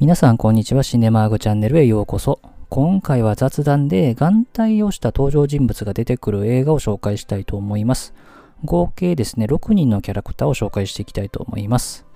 皆さんこんにちは。シネマーグチャンネルへようこそ。今回は雑談で眼帯をした登場人物が出てくる映画を紹介したいと思います。合計ですね、6人のキャラクターを紹介していきたいと思います。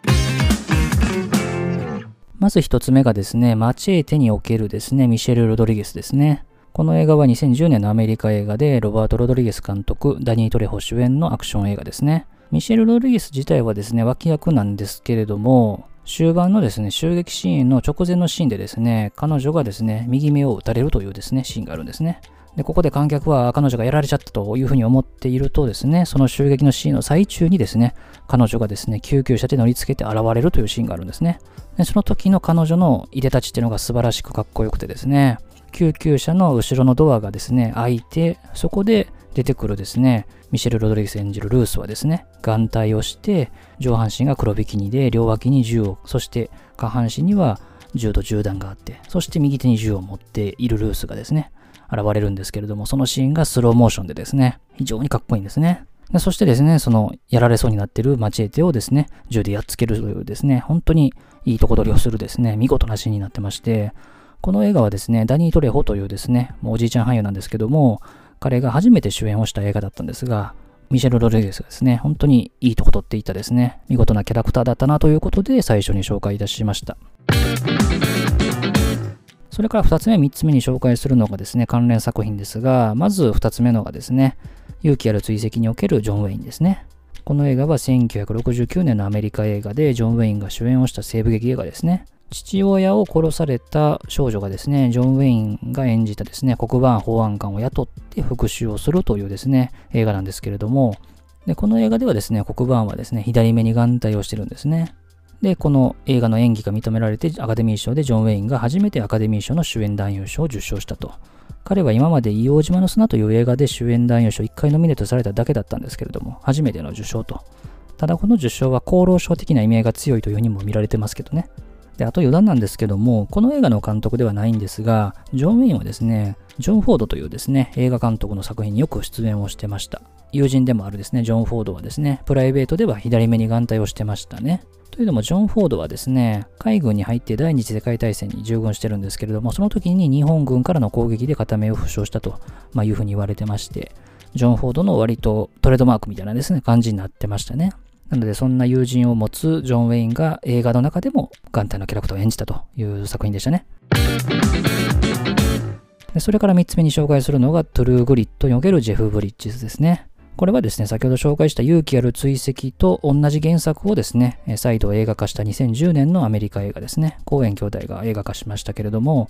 まず一つ目がですね、マチェーテにおけるですね、ミシェル・ロドリゲスですね。この映画は2010年のアメリカ映画で、ロバート・ロドリゲス監督、ダニー・トレホ主演のアクション映画ですね。ミシェル・ロドリゲス自体はですね、脇役なんですけれども、終盤のですね、襲撃シーンの直前のシーンでですね、彼女がですね、右目を打たれるというですね、シーンがあるんですね。で、ここで観客は彼女がやられちゃったというふうに思っているとですね、その襲撃のシーンの最中にですね、彼女がですね、救急車で乗り付けて現れるというシーンがあるんですね。で、その時の彼女のいでたちっていうのが素晴らしくかっこよくてですね、救急車の後ろのドアがですね、開いて、そこで出てくるですね、ミシェル・ロドリゲス演じるルースはですね、眼帯をして、上半身が黒ビキニで、両脇に銃を、そして下半身には銃と銃弾があって、そして右手に銃を持っているルースがですね、現れるんですけれども、そのシーンがスローモーションでですね、非常にかっこいいんですね。でそしてですね、そのやられそうになっているマチエテをですね、銃でやっつけるというですね、本当にいいとこ取りをするですね、見事なシーンになってまして、この映画はですね、ダニー・トレホというですね、もうおじいちゃん俳優なんですけども、彼が初めて主演をした映画だったんですが、ミシェル・ロドリゲスがですね、本当にいいとこ取っていたですね、見事なキャラクターだったなということで最初に紹介いたしました。それから2つ目、3つ目に紹介するのがですね、関連作品ですが、まず2つ目のがですね、勇気ある追跡におけるジョン・ウェインですね。この映画は1969年のアメリカ映画でジョン・ウェインが主演をした西部劇映画ですね。父親を殺された少女がですね、ジョン・ウェインが演じたですね、黒板保安官を雇って復讐をするというですね、映画なんですけれども、で、この映画ではですね、黒板はですね、左目に眼帯をしてるんですね。で、この映画の演技が認められて、アカデミー賞でジョン・ウェインが初めてアカデミー賞の主演男優賞を受賞したと。彼は今まで硫黄島の砂という映画で主演男優賞1回ノミネートされただけだったんですけれども、初めての受賞と。ただこの受賞は厚労省的な意味合いが強いというふうにも見られてますけどね。で、あと余談なんですけども、この映画の監督ではないんですが、ジョン・ウェインはですね、ジョン・フォードというですね、映画監督の作品によく出演をしてました。友人でもあるですね、ジョン・フォードはですね、プライベートでは左目に眼帯をしてましたね。というのも、ジョン・フォードはですね、海軍に入って第二次世界大戦に従軍してるんですけれども、その時に日本軍からの攻撃で片目を負傷したと、まあ、いうふうに言われてまして、ジョン・フォードの割とトレードマークみたいなですね、感じになってましたね。なので、そんな友人を持つジョン・ウェインが映画の中でも眼帯のキャラクターを演じたという作品でしたね。でそれから3つ目に紹介するのが、トゥルーグリッドにおけるジェフ・ブリッジズですね。これはですね、先ほど紹介した勇気ある追跡と同じ原作をですね、再度映画化した2010年のアメリカ映画ですね、コーエン兄弟が映画化しましたけれども、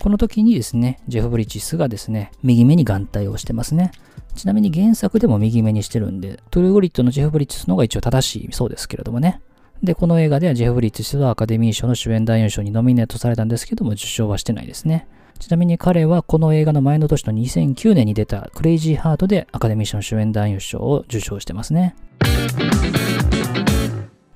この時にですね、ジェフ・ブリッジスがですね、右目に眼帯をしてますね。ちなみに原作でも右目にしてるんで、トゥルーグリットのジェフ・ブリッジスの方が一応正しいそうですけれどもね。で、この映画ではジェフ・ブリッジスはアカデミー賞の主演男優賞にノミネートされたんですけども、受賞はしてないですね。ちなみに彼はこの映画の前の年の2009年に出たクレイジーハートでアカデミー賞主演男優賞を受賞してますね。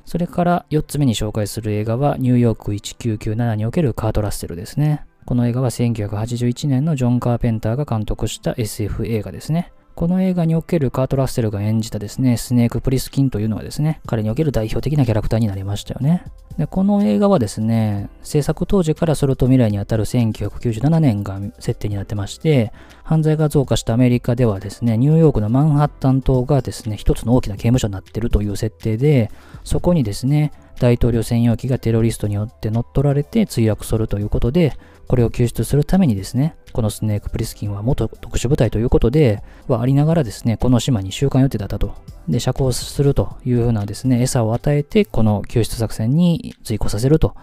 それから4つ目に紹介する映画はニューヨーク1997におけるカート・ラッセルですね。この映画は1981年のジョン・カーペンターが監督した SF 映画ですね。この映画におけるカート・ラッセルが演じたですね、スネーク・プリスキンというのはですね、彼における代表的なキャラクターになりましたよね。で、この映画はですね、制作当時からそれと未来にあたる1997年が設定になってまして、犯罪が増加したアメリカではですね、ニューヨークのマンハッタン島がですね、一つの大きな刑務所になってるという設定で、そこにですね、大統領専用機がテロリストによって乗っ取られて墜落するということで、これを救出するためにですね、このスネーク・プリスキンは元特殊部隊ということで、はありながらですね、この島に収監予定だったと。で、釈放するというふうなですね、餌を与えて、この救出作戦に随行させると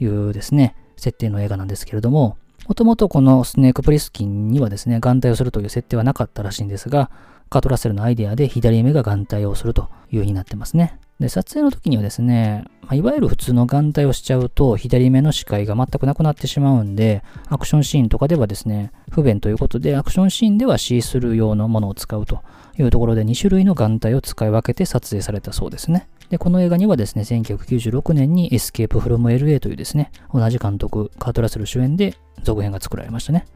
いうですね、設定の映画なんですけれども、もともとこのスネーク・プリスキンにはですね、眼帯をするという設定はなかったらしいんですが、カトラセルのアイデアで左目が眼帯をするという風になってますね。で、撮影の時にはですね、まあ、いわゆる普通の眼帯をしちゃうと左目の視界が全くなくなってしまうんで、アクションシーンとかではですね、不便ということで、アクションシーンではシースルー用のものを使うというところで2種類の眼帯を使い分けて撮影されたそうですね。で、この映画にはですね、1996年にエスケープフロム LA というですね、同じ監督、カートラッセル主演で続編が作られましたね。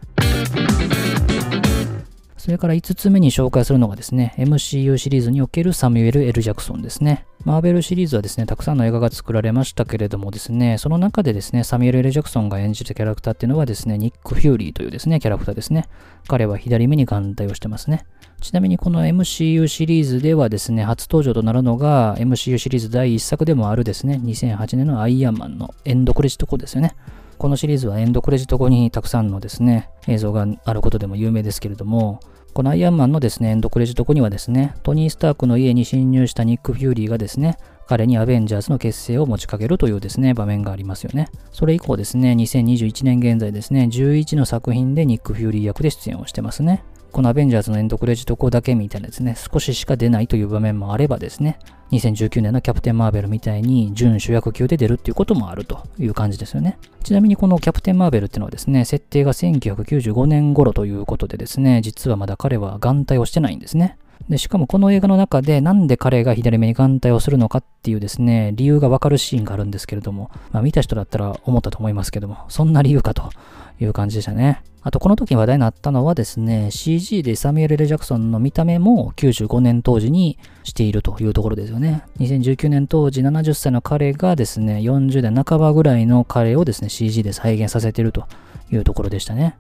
それから5つ目に紹介するのがですね、MCU シリーズにおけるサミュエル・エル・ジャクソンですね。マーベルシリーズはですね、たくさんの映画が作られましたけれどもですね、その中でですね、サミュエル・エル・ジャクソンが演じたキャラクターっていうのはですね、ニック・フューリーというですね、キャラクターですね。彼は左目に眼帯をしてますね。ちなみにこの MCU シリーズではですね、初登場となるのが MCU シリーズ第1作でもあるですね、2008年のアイアンマンのエンドクレジット後ですよね。このシリーズはエンドクレジット後にたくさんのですね、映像があることでも有名ですけれども、このアイアンマンのですね、エンドクレジット後にはですね、トニー・スタークの家に侵入したニック・フューリーがですね、彼にアベンジャーズの結成を持ちかけるというですね、場面がありますよね。それ以降ですね、2021年現在ですね、11の作品でニック・フューリー役で出演をしてますね。このアベンジャーズのエンドクレジット後だけみたいなですね、少ししか出ないという場面もあればですね、2019年のキャプテン・マーベルみたいに準主役級で出るっていうこともあるという感じですよね。ちなみにこのキャプテン・マーベルっていうのはですね、設定が1995年頃ということでですね、実はまだ彼は眼帯をしてないんですね。で、しかもこの映画の中でなんで彼が左目に眼帯をするのかっていうですね、理由がわかるシーンがあるんですけれども、まあ見た人だったら思ったと思いますけども、そんな理由かという感じでしたね。あとこの時に話題になったのはですね、CG でサミュエル・レ・ジャクソンの見た目も95年当時にしているというところですよね。2019年当時70歳の彼がですね、40代半ばぐらいの彼をですね、CG で再現させているというところでしたね。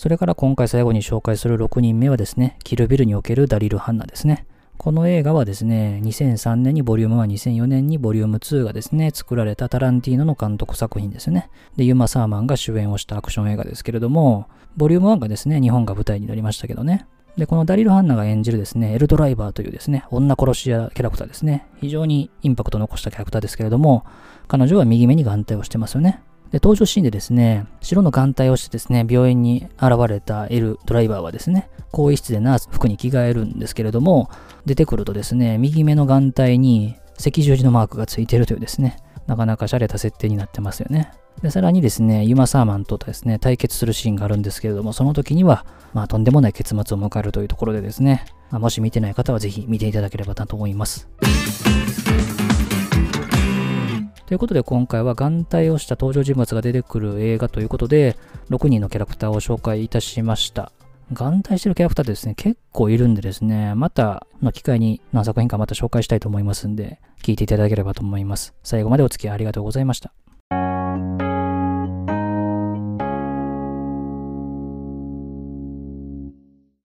それから今回最後に紹介する6人目はですね、キルビルにおけるダリル・ハンナですね。この映画はですね、2003年にボリューム1、2004年にボリューム2がですね、作られたタランティーノの監督作品ですね。で、ユマ・サーマンが主演をしたアクション映画ですけれども、ボリューム1がですね、日本が舞台になりましたけどね。で、このダリル・ハンナが演じるですね、エルドライバーというですね、女殺し屋キャラクターですね。非常にインパクト残したキャラクターですけれども、彼女は右目に眼帯をしてますよね。で、登場シーンでですね、白の眼帯をしてですね、病院に現れたエルドライバーはですね、更衣室でナース服に着替えるんですけれども、出てくるとですね、右目の眼帯に赤十字のマークがついてるというですね、なかなか洒落た設定になってますよね。で、さらにですね、ユマ・サーマンとですね、対決するシーンがあるんですけれども、その時には、まあ、とんでもない結末を迎えるというところでですね、まあ、もし見てない方はぜひ見ていただければなと思います。ということで今回は眼帯をした登場人物が出てくる映画ということで、6人のキャラクターを紹介いたしました。眼帯してるキャラクターですね、結構いるんでですね、またの機会に何作品かまた紹介したいと思いますんで、聞いていただければと思います。最後までお付き合いありがとうございました。